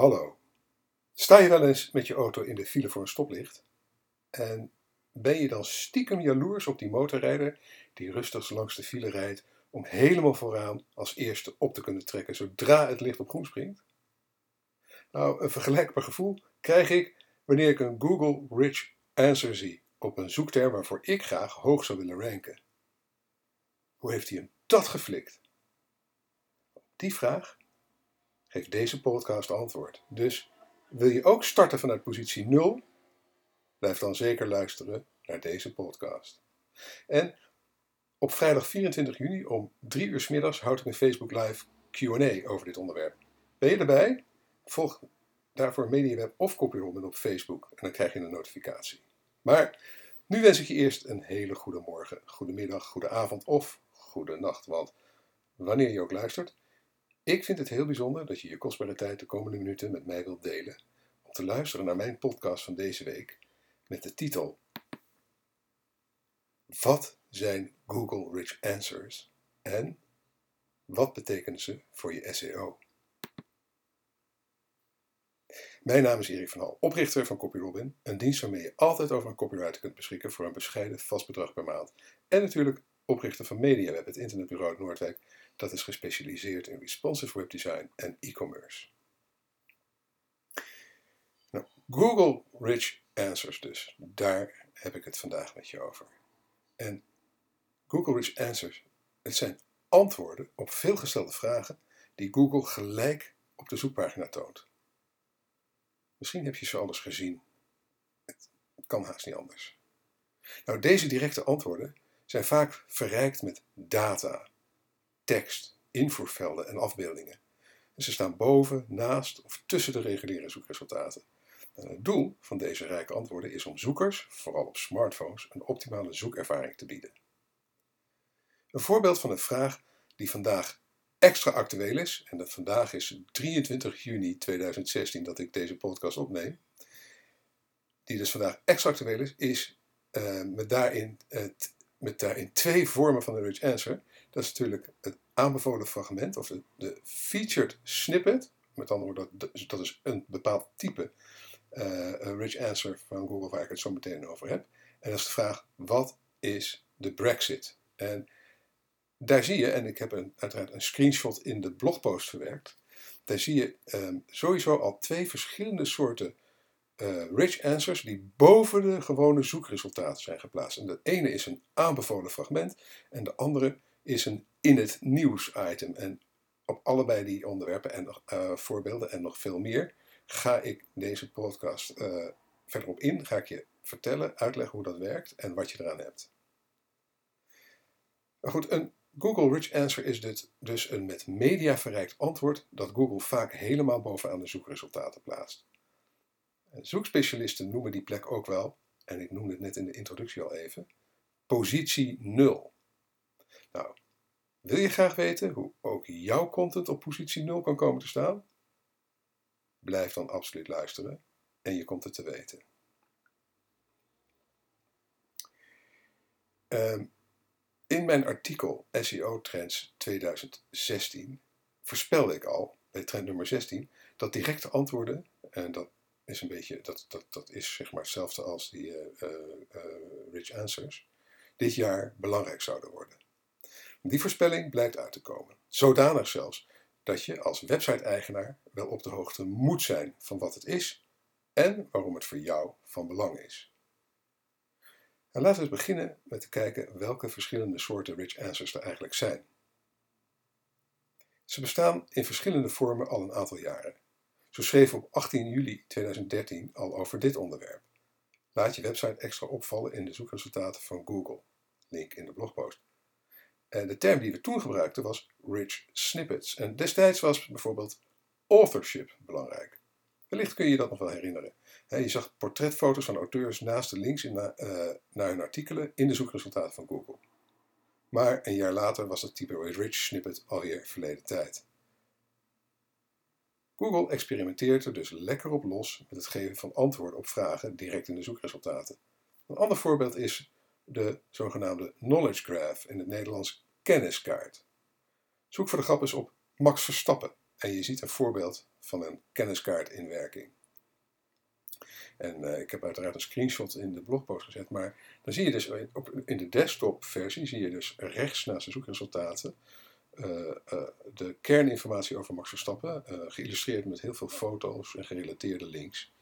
Hallo. Sta je wel eens met je auto in de file voor een stoplicht? En ben je dan stiekem jaloers op die motorrijder die rustig langs de file rijdt om helemaal vooraan als eerste op te kunnen trekken zodra het licht op groen springt? Nou, een vergelijkbaar gevoel krijg ik wanneer ik een Google Rich Answer zie op een zoekterm waarvoor ik graag hoog zou willen ranken. Hoe heeft hij hem dat geflikt? Die vraag geeft deze podcast antwoord. Dus wil je ook starten vanuit positie 0? Blijf dan zeker luisteren naar deze podcast. En op vrijdag 24 juni om 3 uur s middags houd ik een Facebook Live QA over dit onderwerp. Ben je erbij? Volg daarvoor MediaWeb of CopyRobin op Facebook en dan krijg je een notificatie. Maar nu wens ik je eerst een hele goede morgen, goede middag, goede avond of goede nacht. Want wanneer je ook luistert, ik vind het heel bijzonder dat je je kostbare tijd de komende minuten met mij wilt delen om te luisteren naar mijn podcast van deze week met de titel Wat zijn Google Rich Answers en wat betekenen ze voor je SEO? Mijn naam is Erik van Hal, oprichter van CopyRobin, een dienst waarmee je altijd over een copywriter kunt beschikken voor een bescheiden vast bedrag per maand. En natuurlijk oprichter van MediaWeb, het internetbureau Noordwijk, dat is gespecialiseerd in responsive webdesign en e-commerce. Nou, Google Rich Answers dus, daar heb ik het vandaag met je over. En Google Rich Answers, het zijn antwoorden op veelgestelde vragen die Google gelijk op de zoekpagina toont. Misschien heb je ze alles gezien. Het kan haast niet anders. Nou, deze directe antwoorden zijn vaak verrijkt met data, tekst, invoervelden en afbeeldingen. En ze staan boven, naast of tussen de reguliere zoekresultaten. En het doel van deze rijke antwoorden is om zoekers, vooral op smartphones, een optimale zoekervaring te bieden. Een voorbeeld van een vraag die vandaag extra actueel is, en dat vandaag is 23 juni 2016 dat ik deze podcast opneem, die dus vandaag extra actueel is, is uh, met, daarin, uh, met daarin twee vormen van de rich answer. Dat is natuurlijk het aanbevolen fragment of de, de featured snippet. Met andere woorden, dat, dat is een bepaald type uh, rich answer van Google waar ik het zo meteen over heb. En dat is de vraag, wat is de Brexit? En daar zie je, en ik heb een, uiteraard een screenshot in de blogpost verwerkt, daar zie je um, sowieso al twee verschillende soorten uh, rich answers die boven de gewone zoekresultaten zijn geplaatst. En de ene is een aanbevolen fragment en de andere is een in het nieuws item. En op allebei die onderwerpen en uh, voorbeelden en nog veel meer ga ik deze podcast uh, verder op in. Ga ik je vertellen, uitleggen hoe dat werkt en wat je eraan hebt. Maar goed, een Google Rich Answer is dit dus een met media verrijkt antwoord dat Google vaak helemaal bovenaan de zoekresultaten plaatst. Zoekspecialisten noemen die plek ook wel, en ik noemde het net in de introductie al even, positie 0. Nou, wil je graag weten hoe ook jouw content op positie 0 kan komen te staan? Blijf dan absoluut luisteren en je komt het te weten. Um, in mijn artikel SEO Trends 2016 voorspelde ik al bij trend nummer 16 dat directe antwoorden, en dat is een beetje, dat, dat, dat is zeg maar hetzelfde als die uh, uh, rich answers, dit jaar belangrijk zouden worden. Die voorspelling blijkt uit te komen. Zodanig zelfs dat je als website-eigenaar wel op de hoogte moet zijn van wat het is en waarom het voor jou van belang is. En laten we beginnen met te kijken welke verschillende soorten rich answers er eigenlijk zijn. Ze bestaan in verschillende vormen al een aantal jaren. Zo schreef op 18 juli 2013 al over dit onderwerp. Laat je website extra opvallen in de zoekresultaten van Google. Link in de blogpost. En de term die we toen gebruikten was rich snippets. En destijds was bijvoorbeeld authorship belangrijk. Wellicht kun je je dat nog wel herinneren. je zag portretfoto's van auteurs naast de links uh, naar hun artikelen in de zoekresultaten van Google. Maar een jaar later was het type rich snippet alweer verleden tijd. Google experimenteert er dus lekker op los met het geven van antwoorden op vragen direct in de zoekresultaten. Een ander voorbeeld is de zogenaamde Knowledge Graph, in het Nederlands kenniskaart. Zoek voor de grap eens op Max Verstappen En je ziet een voorbeeld van een kenniskaart in werking. En uh, ik heb uiteraard een screenshot in de blogpost gezet, maar dan zie je dus in de desktop versie zie je dus rechts naast de zoekresultaten de kerninformatie over Max Verstappen, geïllustreerd met heel veel foto's en gerelateerde links.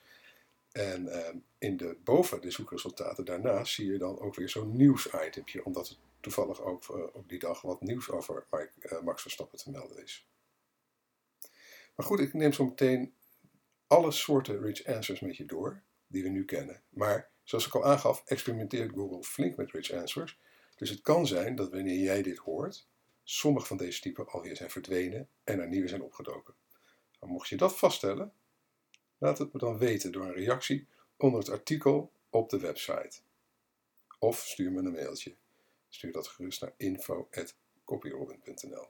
En ehm, in de, boven de zoekresultaten daarnaast zie je dan ook weer zo'n nieuwsitempje, omdat er toevallig ook op die dag wat nieuws over Max Verstappen te melden is. Maar goed, ik neem zo meteen alle soorten rich answers met je door die we nu kennen. Maar zoals ik al aangaf, experimenteert Google flink met rich answers. Dus het kan zijn dat wanneer jij dit hoort, sommige van deze typen alweer zijn verdwenen en er nieuwe zijn opgedoken. Mocht je dat vaststellen, laat het me dan weten door een reactie onder het artikel op de website. Of stuur me een mailtje. Stuur dat gerust naar info.copyrobin.nl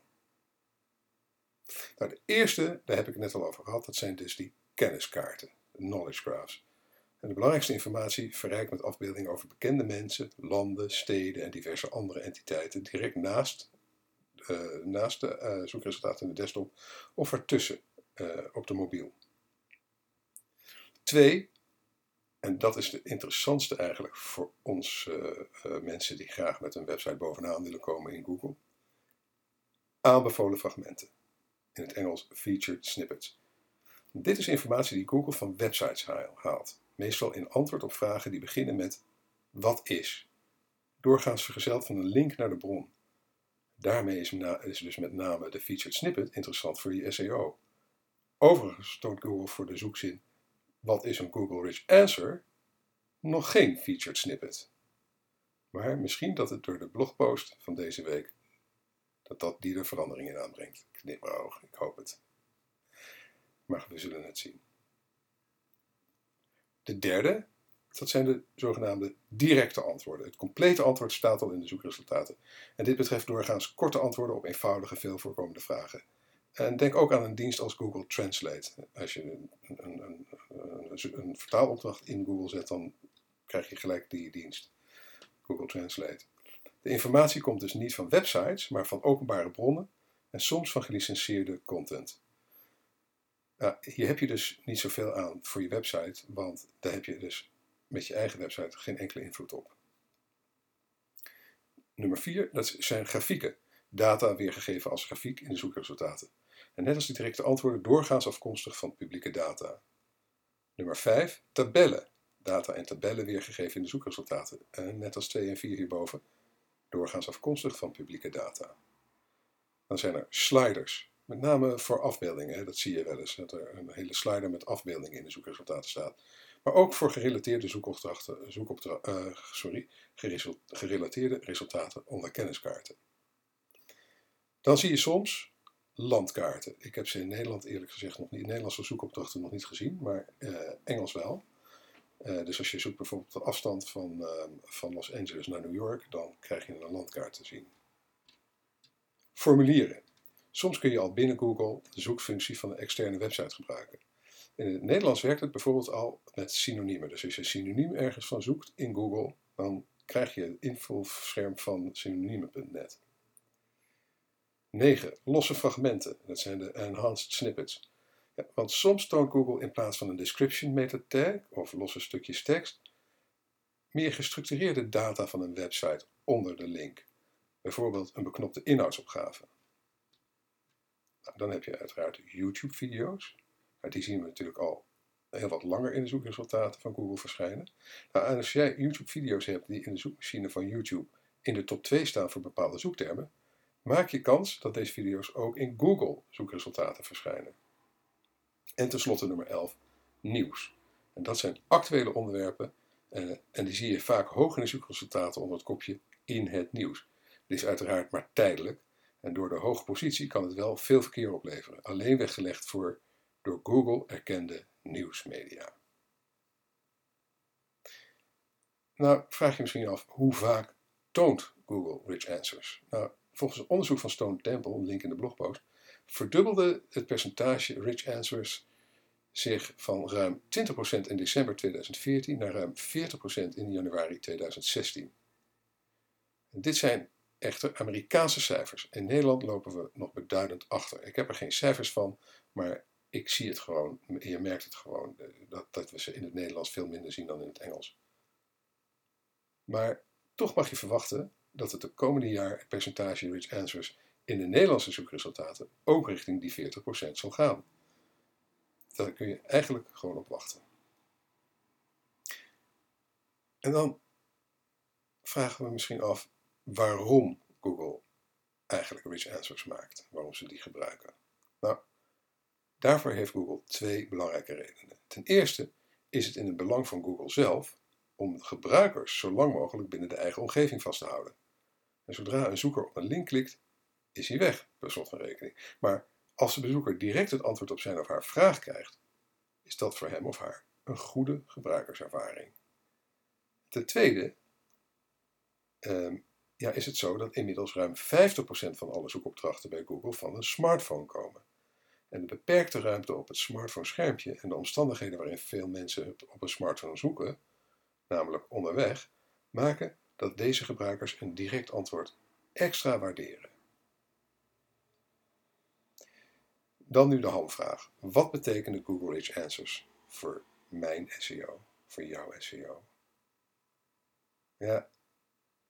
Nou, de eerste, daar heb ik het net al over gehad, dat zijn dus die kenniskaarten, knowledge graphs. En de belangrijkste informatie verrijkt met afbeeldingen over bekende mensen, landen, steden en diverse andere entiteiten direct naast, uh, naast de uh, zoekresultaten in de desktop of ertussen uh, op de mobiel. Twee, en dat is de interessantste eigenlijk voor ons mensen die graag met een website bovenaan willen komen in Google. Aanbevolen fragmenten. In het Engels featured snippets. Dit is informatie die Google van websites haalt meestal in antwoord op vragen die beginnen met wat is, doorgaans vergezeld van een link naar de bron. Daarmee is, is dus met name de featured snippet interessant voor je SEO. Overigens toont Google voor de zoekzin wat is een Google Rich Answer nog geen featured snippet. Maar misschien dat het door de blogpost van deze week dat, dat die er verandering in aanbrengt. Knip mijn oog, ik hoop het. Maar we zullen het zien. De derde, dat zijn de zogenaamde directe antwoorden. Het complete antwoord staat al in de zoekresultaten. En dit betreft doorgaans korte antwoorden op eenvoudige, veel voorkomende vragen. En denk ook aan een dienst als Google Translate. Als je een, een, een, een, vertaalopdracht in Google zet, dan krijg je gelijk die dienst. Google Translate. De informatie komt dus niet van websites, maar van openbare bronnen en soms van gelicenseerde content. Hier heb je dus niet zoveel aan voor je website, want daar heb je dus met je eigen website geen enkele invloed op. Nummer 4, dat zijn grafieken. Data weergegeven als grafiek in de zoekresultaten. En net als die directe antwoorden doorgaans afkomstig van publieke data. Nummer 5, tabellen. Data en tabellen weergegeven in de zoekresultaten. En net als 2 en 4 hierboven, doorgaans afkomstig van publieke data. Dan zijn er sliders. Met name voor afbeeldingen, dat zie je wel eens, dat er een hele slider met afbeeldingen in de zoekresultaten staat. Maar ook voor gerelateerde zoekopdrachten, zoekopdra uh, sorry, gerelateerde resultaten onder kenniskaarten. Dan zie je soms landkaarten. Ik heb ze in Nederland eerlijk gezegd nog niet, Nederlandse zoekopdrachten nog niet gezien, maar uh, Engels wel. Uh, dus als je zoekt bijvoorbeeld de afstand van, van Los Angeles naar New York, dan krijg je een landkaart te zien. Formulieren. Soms kun je al binnen Google de zoekfunctie van een externe website gebruiken. In het Nederlands werkt het bijvoorbeeld al met synoniemen. Dus als je synoniem ergens van zoekt in Google, dan krijg je het invulscherm van synoniemen.net. 9. Losse fragmenten. Dat zijn de enhanced snippets. Want soms toont Google in plaats van een description meta tag of losse stukjes tekst meer gestructureerde data van een website onder de link. Bijvoorbeeld een beknopte inhoudsopgave. Nou, dan heb je uiteraard YouTube-video's. Die zien we natuurlijk al heel wat langer in de zoekresultaten van Google verschijnen. Nou, en als jij YouTube-video's hebt die in de zoekmachine van YouTube in de top 2 staan voor bepaalde zoektermen, maak je kans dat deze video's ook in Google zoekresultaten verschijnen. En tenslotte nummer 11, nieuws. En dat zijn actuele onderwerpen eh, en die zie je vaak hoog in de zoekresultaten onder het kopje in het nieuws. Dit is uiteraard maar tijdelijk, en door de hoge positie kan het wel veel verkeer opleveren, alleen weggelegd voor door Google erkende nieuwsmedia. Nou, vraag je misschien af, hoe vaak toont Google Rich Answers? Nou, volgens onderzoek van Stone Temple, link in de blogpost, verdubbelde het percentage Rich Answers zich van ruim 20% in december 2014 naar ruim 40% in januari 2016. En dit zijn echter Amerikaanse cijfers. In Nederland lopen we nog beduidend achter. Ik heb er geen cijfers van, maar ik zie het gewoon. Je merkt het gewoon eh, dat, dat we ze in het Nederlands veel minder zien dan in het Engels. Maar toch mag je verwachten dat het de komende jaar het percentage rich answers in de Nederlandse zoekresultaten ook richting die 40% zal gaan. Daar kun je eigenlijk gewoon op wachten. En dan vragen we misschien af waarom Google eigenlijk rich answers maakt, waarom ze die gebruiken. Nou, daarvoor heeft Google twee belangrijke redenen. Ten eerste is het in het belang van Google zelf om gebruikers zo lang mogelijk binnen de eigen omgeving vast te houden. En zodra een zoeker op een link klikt, is hij weg, per slot van rekening. Maar als de bezoeker direct het antwoord op zijn of haar vraag krijgt, is dat voor hem of haar een goede gebruikerservaring. Ten tweede ehm, ja, is het zo dat inmiddels ruim 50% van alle zoekopdrachten bij Google van een smartphone komen. En de beperkte ruimte op het smartphone-schermpje en de omstandigheden waarin veel mensen op een smartphone zoeken, namelijk onderweg, maken dat deze gebruikers een direct antwoord extra waarderen. Dan nu de hamvraag. Wat betekenen Google Rich Answers voor mijn SEO, voor jouw SEO? Ja,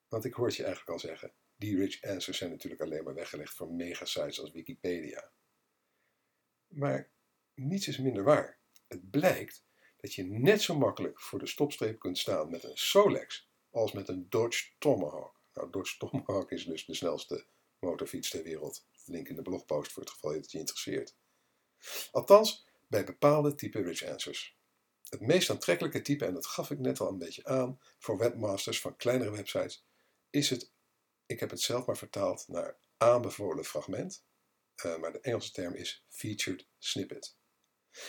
want ik hoor je eigenlijk al zeggen, die rich answers zijn natuurlijk alleen maar weggelegd voor megasites als Wikipedia. Maar niets is minder waar. Het blijkt dat je net zo makkelijk voor de stopstreep kunt staan met een Solex als met een Dodge Tomahawk. Nou, Dodge Tomahawk is dus de snelste motorfiets ter wereld. Link in de blogpost voor het geval het je interesseert. Althans, bij bepaalde type rich answers. Het meest aantrekkelijke type, en dat gaf ik net al een beetje aan, voor webmasters van kleinere websites, is het, ik heb het zelf maar vertaald naar aanbevolen fragment, uh, maar de Engelse term is featured snippet.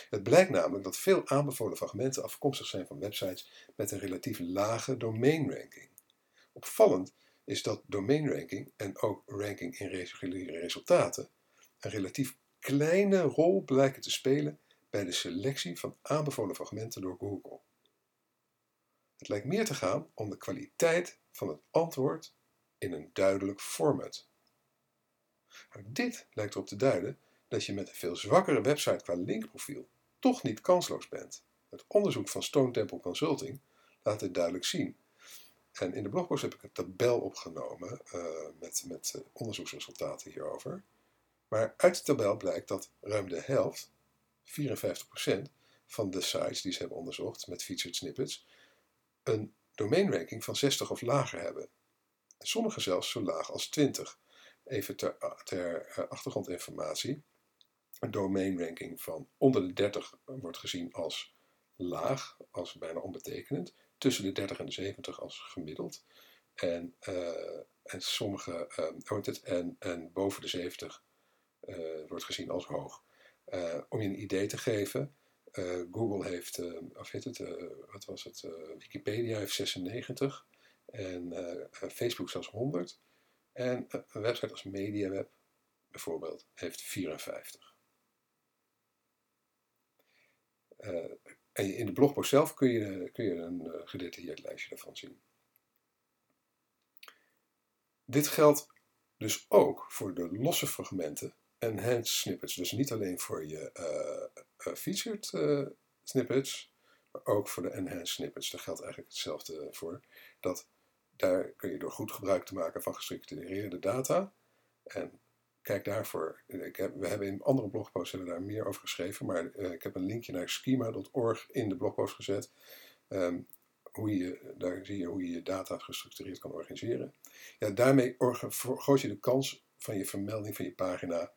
Het blijkt namelijk dat veel aanbevolen fragmenten afkomstig zijn van websites met een relatief lage domeinranking. Opvallend is dat domeinranking en ook ranking in reguliere resultaten een relatief kleine rol blijken te spelen bij de selectie van aanbevolen fragmenten door Google. Het lijkt meer te gaan om de kwaliteit van het antwoord in een duidelijk format. Nou, dit lijkt erop te duiden dat je met een veel zwakkere website qua linkprofiel toch niet kansloos bent. Het onderzoek van Stone Temple Consulting laat dit duidelijk zien. En in de blogpost heb ik een tabel opgenomen uh, met, met uh, onderzoeksresultaten hierover. Maar uit de tabel blijkt dat ruim de helft, 54%, van de sites die ze hebben onderzocht met featured snippets, een domeinranking van 60 of lager hebben. En sommige zelfs zo laag als 20. Even ter, ter uh, achtergrondinformatie. Een domeinranking van onder de 30 wordt gezien als laag, als bijna onbetekenend. Tussen de 30 en de 70 als gemiddeld. En, uh, en sommige, het, en, en boven de 70 uh, wordt gezien als hoog. om je een idee te geven, Google heeft, of heet het, wat was het, Wikipedia heeft 96 en Facebook zelfs 100. En een website als MediaWeb bijvoorbeeld heeft 54. Uh, en in de blogpost zelf kun je, kun je een uh, gedetailleerd lijstje daarvan zien. Dit geldt dus ook voor de losse fragmenten en hand snippets. Dus niet alleen voor je uh, featured snippets, maar ook voor de enhanced snippets. Daar geldt eigenlijk hetzelfde voor. Dat daar kun je door goed gebruik te maken van gestructureerde data en kijk daarvoor. Ik heb, we hebben in andere blogposts hebben daar meer over geschreven, maar uh, ik heb een linkje naar schema.org in de blogpost gezet. Um, hoe je, daar zie je hoe je je data gestructureerd kan organiseren. Ja, daarmee vergroot je de kans van je vermelding van je pagina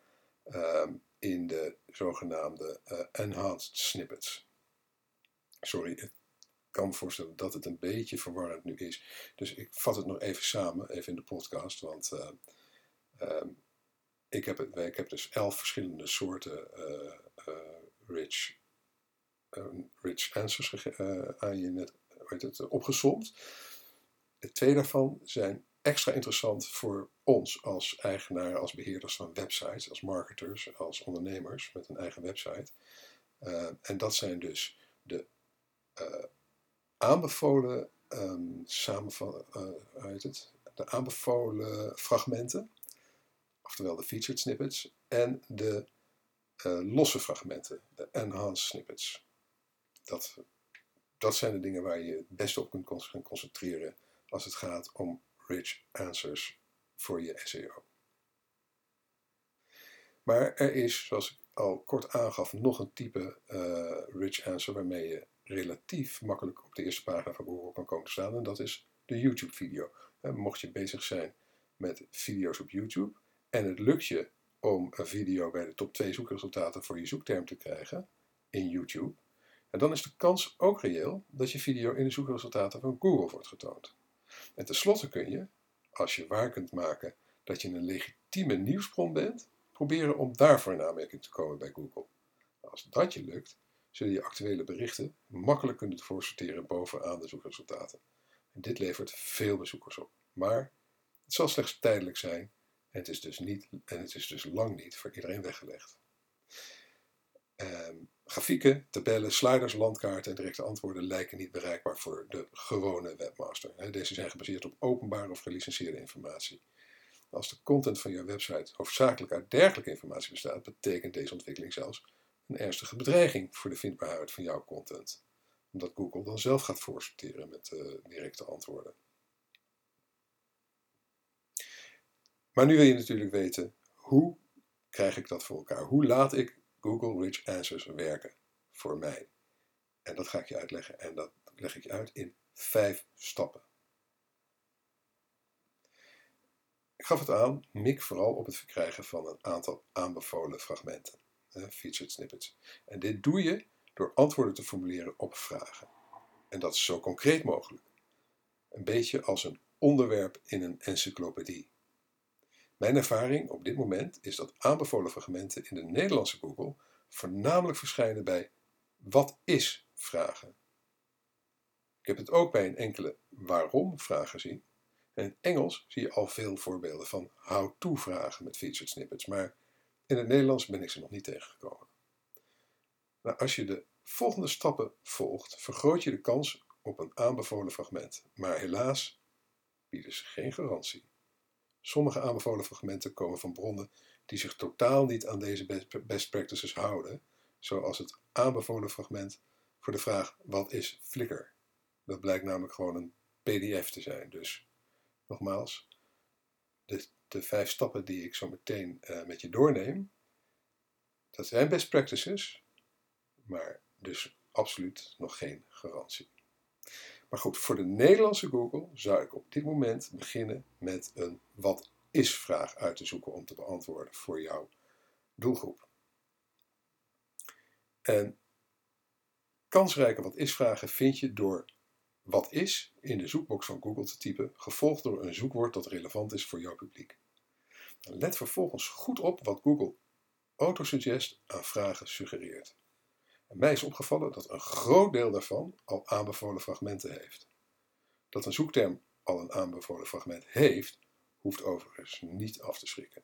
um, in de zogenaamde uh, enhanced snippets. Sorry, ik kan me voorstellen dat het een beetje verwarrend nu is. Dus ik vat het nog even samen, even in de podcast, want uh, um, ik heb, ik heb dus elf verschillende soorten uh, uh, rich, rich answers aan je net het, opgezomd. Twee daarvan zijn extra interessant voor ons als eigenaar, als beheerders van websites, als marketers, als ondernemers met een eigen website. en dat zijn dus de aanbevolen um, uit het, de aanbevolen fragmenten, oftewel de featured snippets, en de uh, losse fragmenten, de enhanced snippets. Dat, dat zijn de dingen waar je het beste op kunt concentreren als het gaat om rich answers voor je SEO. Maar er is, zoals ik al kort aangaf, nog een type uh, rich answer waarmee je relatief makkelijk op de eerste pagina van Google kan komen te staan. En dat is de YouTube-video. Mocht je bezig zijn met video's op YouTube en het lukt je om een video bij de top 2 zoekresultaten voor je zoekterm te krijgen in YouTube, en dan is de kans ook reëel dat je video in de zoekresultaten van Google wordt getoond. En tenslotte kun je, als je waar kunt maken dat je een legitieme nieuwsbron bent, proberen om daarvoor in aanmerking te komen bij Google. Als dat je lukt, zul je actuele berichten makkelijk kunnen voorsorteren bovenaan de zoekresultaten. En dit levert veel bezoekers op. Maar het zal slechts tijdelijk zijn en het is dus, niet, en het is dus lang niet voor iedereen weggelegd. Um, grafieken, tabellen, sliders, landkaarten en directe antwoorden lijken niet bereikbaar voor de gewone webmaster. Deze zijn gebaseerd op openbare of gelicenseerde informatie. Als de content van jouw website hoofdzakelijk uit dergelijke informatie bestaat, betekent deze ontwikkeling zelfs een ernstige bedreiging voor de vindbaarheid van jouw content. Omdat Google dan zelf gaat voorsorteren met uh, directe antwoorden. Maar nu wil je natuurlijk weten, hoe krijg ik dat voor elkaar? Hoe laat ik Google Rich Answers werken voor mij? En dat ga ik je uitleggen en dat leg ik je uit in vijf stappen. Ik gaf het aan, mik vooral op het verkrijgen van een aantal aanbevolen fragmenten, featured snippets. En dit doe je door antwoorden te formuleren op vragen. En dat is zo concreet mogelijk. Een beetje als een onderwerp in een encyclopedie. Mijn ervaring op dit moment is dat aanbevolen fragmenten in de Nederlandse Google voornamelijk verschijnen bij wat is vragen. Ik heb het ook bij een enkele waarom vraag gezien. En in Engels zie je al veel voorbeelden van how-to vragen met featured snippets, maar in het Nederlands ben ik ze nog niet tegengekomen. Nou, als je de volgende stappen volgt, vergroot je de kans op een aanbevolen fragment, maar helaas bieden ze geen garantie. Sommige aanbevolen fragmenten komen van bronnen die zich totaal niet aan deze best practices houden, zoals het aanbevolen fragment voor de vraag wat is Flickr. Dat blijkt namelijk gewoon een PDF te zijn. Dus nogmaals, de, de vijf stappen die ik zo meteen uh, met je doorneem, dat zijn best practices, maar dus absoluut nog geen garantie. Maar goed, voor de Nederlandse Google zou ik op dit moment beginnen met een wat is vraag uit te zoeken om te beantwoorden voor jouw doelgroep. En kansrijke wat is vragen vind je door wat is in de zoekbox van Google te typen, gevolgd door een zoekwoord dat relevant is voor jouw publiek. Let vervolgens goed op wat Google autosuggest aan vragen suggereert. mij is opgevallen dat een groot deel daarvan al aanbevolen fragmenten heeft. Dat een zoekterm al een aanbevolen fragment heeft, hoeft overigens niet af te schrikken.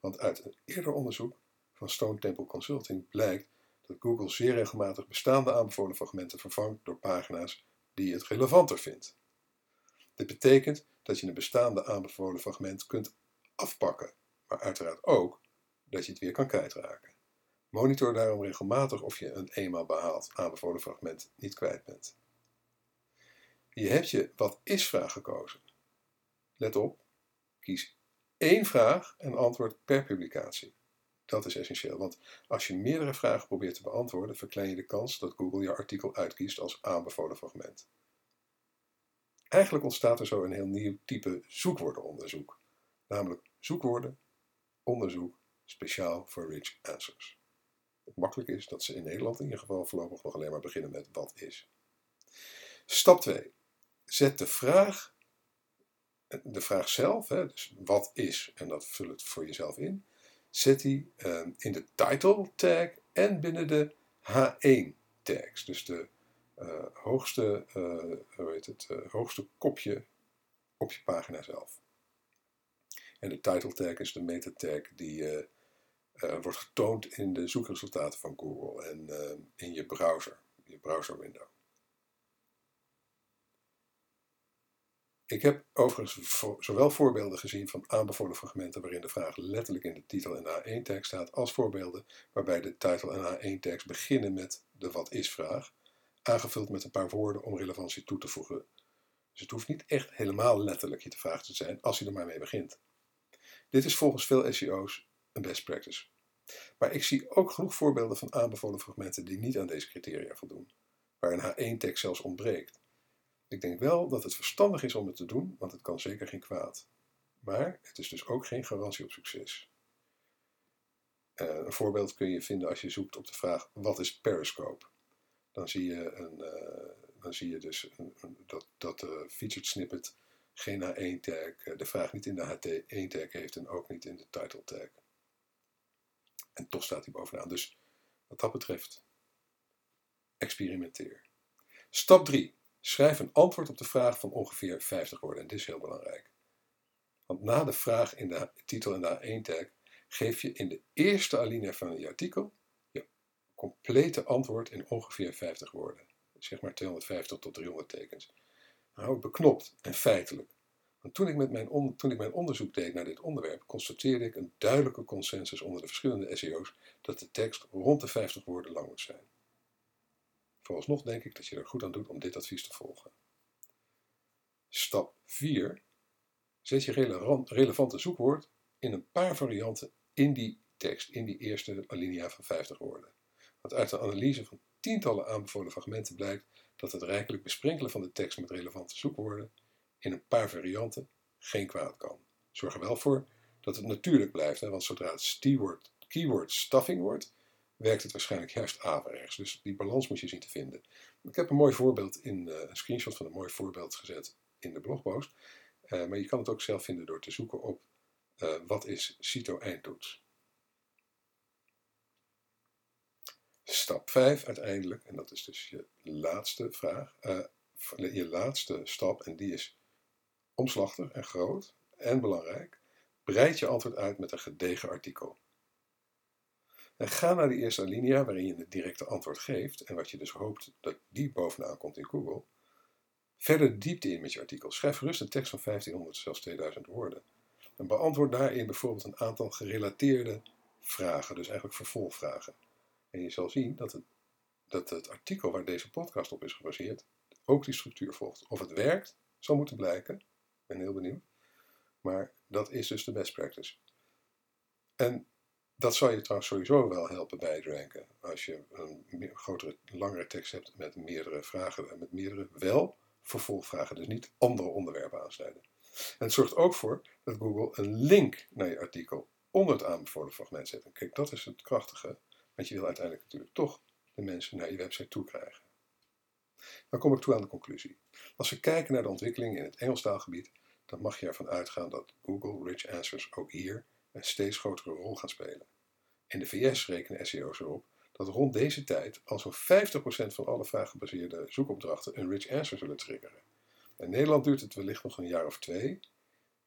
Want uit een eerder onderzoek van Stone Temple Consulting blijkt dat Google zeer regelmatig bestaande aanbevolen fragmenten vervangt door pagina's die het relevanter vindt. Dit betekent dat je een bestaande aanbevolen fragment kunt afpakken, maar uiteraard ook dat je het weer kan kwijtraken. Monitor daarom regelmatig of je een eenmaal behaald aanbevolen fragment niet kwijt bent. Je hebt je wat is vraag gekozen. Let op, kies één vraag en antwoord per publicatie. Dat is essentieel, want als je meerdere vragen probeert te beantwoorden, verklein je de kans dat Google je artikel uitkiest als aanbevolen fragment. Eigenlijk ontstaat er zo een heel nieuw type zoekwoordenonderzoek, namelijk zoekwoorden, onderzoek, speciaal voor rich answers. Het makkelijk is dat ze in Nederland in ieder geval voorlopig nog alleen maar beginnen met wat is. Stap 2. Zet de vraag, de vraag zelf, hè, dus wat is, en dat vul het voor jezelf in, zet die ehm, in de title tag en binnen de H1 tags. Dus de uh, hoogste, uh, hoe het, uh, hoogste kopje op je pagina zelf. En de title tag is de meta tag die wordt getoond in de zoekresultaten van Google en in je browser, je browser window. Ik heb overigens zowel voorbeelden gezien van aanbevolen fragmenten waarin de vraag letterlijk in de titel en A1-tekst staat, als voorbeelden waarbij de titel en A1-tekst beginnen met de wat is vraag, aangevuld met een paar woorden om relevantie toe te voegen. Dus het hoeft niet echt helemaal letterlijk je te vragen te zijn als je er maar mee begint. Dit is volgens veel SEO's een best practice. Maar ik zie ook genoeg voorbeelden van aanbevolen fragmenten die niet aan deze criteria voldoen, waar een H1-tekst zelfs ontbreekt. Ik denk wel dat het verstandig is om het te doen, want het kan zeker geen kwaad. Maar het is dus ook geen garantie op succes. Uh, een voorbeeld kun je vinden als je zoekt op de vraag: wat is Periscope? Dan zie je, een, uh, dan zie je dus een, dat, dat de featured snippet geen H1-tag, eh, de vraag niet in de H1-tag heeft en ook niet in de title tag. En toch staat hij bovenaan. Dus wat dat betreft, experimenteer. Stap 3. Schrijf een antwoord op de vraag van ongeveer 50 woorden. En dit is heel belangrijk. Want na de vraag in de titel en de A1-tag geef je in de eerste alinea van je artikel je complete antwoord in ongeveer 50 woorden. Zeg maar 250 tot 300 tekens. Nou, beknopt en feitelijk. Want toen ik, met mijn toen ik mijn onderzoek deed naar dit onderwerp, constateerde ik een duidelijke consensus onder de verschillende SEO's dat de tekst rond de 50 woorden lang moet zijn. Vooralsnog denk ik dat je er goed aan doet om dit advies te volgen. Stap 4. Zet je relevante zoekwoord in een paar varianten in die tekst, in die eerste alinea van 50 woorden. Want uit de analyse van tientallen aanbevolen fragmenten blijkt dat het rijkelijk besprenkelen van de tekst met relevante zoekwoorden in een paar varianten geen kwaad kan. Zorg er wel voor dat het natuurlijk blijft, hè, want zodra het keyword, keyword stuffing wordt, werkt het waarschijnlijk juist averechts. Dus die balans moet je zien te vinden. Ik heb een mooi voorbeeld in uh, een screenshot van een mooi voorbeeld gezet in de blogpost. Uh, maar je kan het ook zelf vinden door te zoeken op uh, wat is CITO Stap 5 uiteindelijk, en dat is dus je laatste vraag, je laatste stap, en die is omslachtig en groot en belangrijk. Breid je antwoord uit met een gedegen artikel. En ga naar de eerste alinea waarin je het directe antwoord geeft en wat je dus hoopt dat die bovenaan komt in Google. Verder diepte in met je artikel. Schrijf gerust een tekst van 1500, zelfs 2000 woorden. En beantwoord daarin bijvoorbeeld een aantal gerelateerde vragen, dus eigenlijk vervolgvragen. En je zal zien dat het, dat het artikel waar deze podcast op is gebaseerd ook die structuur volgt. Of het werkt, zal moeten blijken. Ik ben heel benieuwd. Maar dat is dus de best practice. En dat zal je trouwens sowieso wel helpen bij het ranken. Als je een grotere, langere tekst hebt met meerdere vragen, met meerdere wel vervolgvragen, dus niet andere onderwerpen aansnijden. En het zorgt ook voor dat Google een link naar je artikel onder het aanbevolen fragment zet. En kijk, dat is het krachtige, want je wil uiteindelijk natuurlijk toch de mensen naar je website toe krijgen. Dan kom ik toe aan de conclusie. Als we kijken naar de ontwikkeling in het Engelstaalgebied, dan mag je ervan uitgaan dat Google Rich Answers ook hier een steeds grotere rol gaan spelen. In de VS rekenen SEO's erop dat rond deze tijd al zo'n 50% van alle vraaggebaseerde zoekopdrachten een rich answer zullen triggeren. In Nederland duurt het wellicht nog een jaar of twee,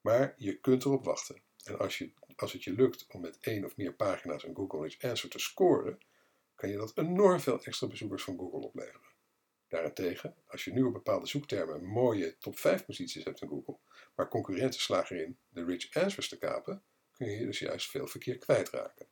maar je kunt erop wachten. En als, je, als het je lukt om met één of meer pagina's een Google Rich Answer te scoren, kan je dat enorm veel extra bezoekers van Google opleveren. Daarentegen, als je nu op bepaalde zoektermen mooie top 5 posities hebt in Google, maar concurrenten slagen erin de rich answers te kapen, kun je dus juist veel verkeer kwijtraken.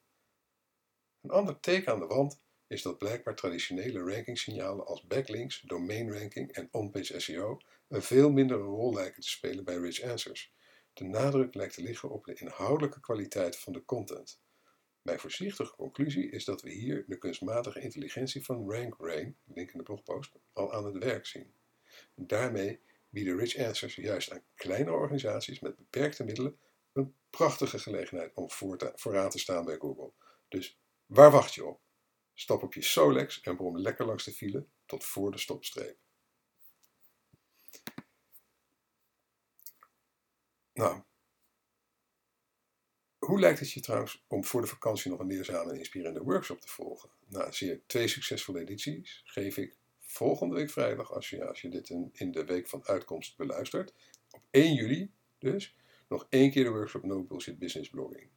Een ander teken aan de wand is dat blijkbaar traditionele rankingsignalen als backlinks, domain ranking en on-page SEO een veel mindere rol lijken te spelen bij rich answers. De nadruk lijkt te liggen op de inhoudelijke kwaliteit van de content. Mijn voorzichtige conclusie is dat we hier de kunstmatige intelligentie van RankBrain, link in de blogpost, al aan het werk zien. Daarmee bieden Rich Answers juist aan kleinere organisaties met beperkte middelen een prachtige gelegenheid om vooraan te staan bij Google. Dus waar wacht je op? Stap op je Solex en brom lekker langs de file tot voor de stopstreep. Nou, hoe lijkt het je trouwens om voor de vakantie nog een leerzame en inspirerende workshop te volgen? Na zeer twee succesvolle edities geef ik volgende week vrijdag, als je, als je dit in, in de week van uitkomst beluistert, op 1 juli dus, nog één keer de workshop No Bullshit Business Blogging.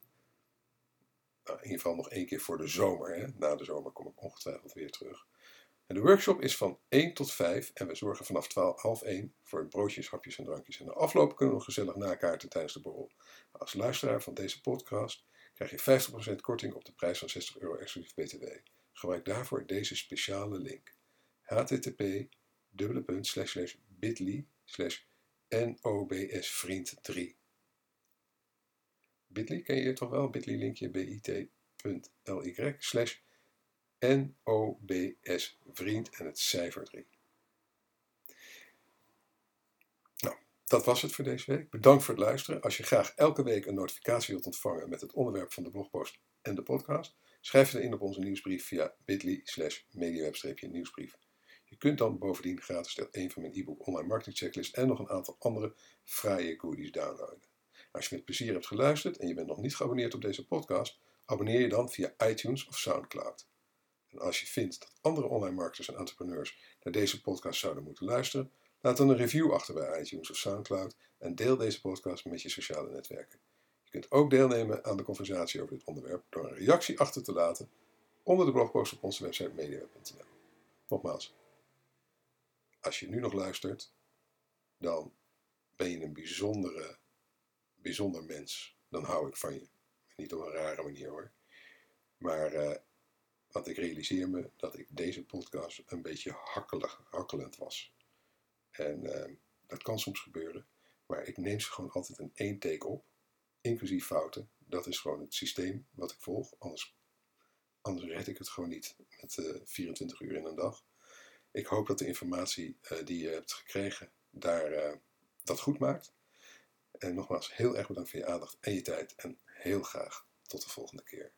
Nou, in ieder geval nog één keer voor de zomer. Hè. Na de zomer kom ik ongetwijfeld weer terug. De workshop is van 1 tot 5 en we zorgen vanaf 12, half 1 voor broodjes, hapjes en drankjes. En de afloop kunnen we nog gezellig nakaarten tijdens de borrel. Als luisteraar van deze podcast krijg je 50% korting op de prijs van 60 euro exclusief BTW. Gebruik daarvoor deze speciale link. http bit.ly nobsvriend3 Bitly ken je toch wel? Bitly linkje bit.ly slash NOBS vriend en het cijfer 3. Nou, dat was het voor deze week. Bedankt voor het luisteren. Als je graag elke week een notificatie wilt ontvangen met het onderwerp van de blogpost en de podcast, schrijf je in op onze nieuwsbrief via bit.ly slash mediaweb-nieuwsbrief. Je kunt dan bovendien gratis deel 1 van mijn e-book Online Marketing Checklist en nog een aantal andere fraaie goodies downloaden. Als je met plezier hebt geluisterd en je bent nog niet geabonneerd op deze podcast, abonneer je dan via iTunes of SoundCloud. En als je vindt dat andere online marketers en entrepreneurs naar deze podcast zouden moeten luisteren, laat dan een review achter bij iTunes of SoundCloud en deel deze podcast met je sociale netwerken. Je kunt ook deelnemen aan de conversatie over dit onderwerp door een reactie achter te laten onder de blogpost op onze website mediaweb.nl. Nogmaals, als je nu nog luistert, dan ben je een bijzondere, bijzonder mens. Dan hou ik van je. Niet op een rare manier hoor. Maar uh, want ik realiseer me dat ik deze podcast een beetje hakkelig, hakkelend was. En uh, dat kan soms gebeuren, maar ik neem ze gewoon altijd in één take op, inclusief fouten. Dat is gewoon het systeem wat ik volg, anders, anders red ik het gewoon niet met uh, eh, 24 uur in een dag. Ik hoop dat de informatie uh, die je hebt gekregen daar dat goed maakt. En nogmaals, heel erg bedankt voor je aandacht en je tijd en heel graag tot de volgende keer.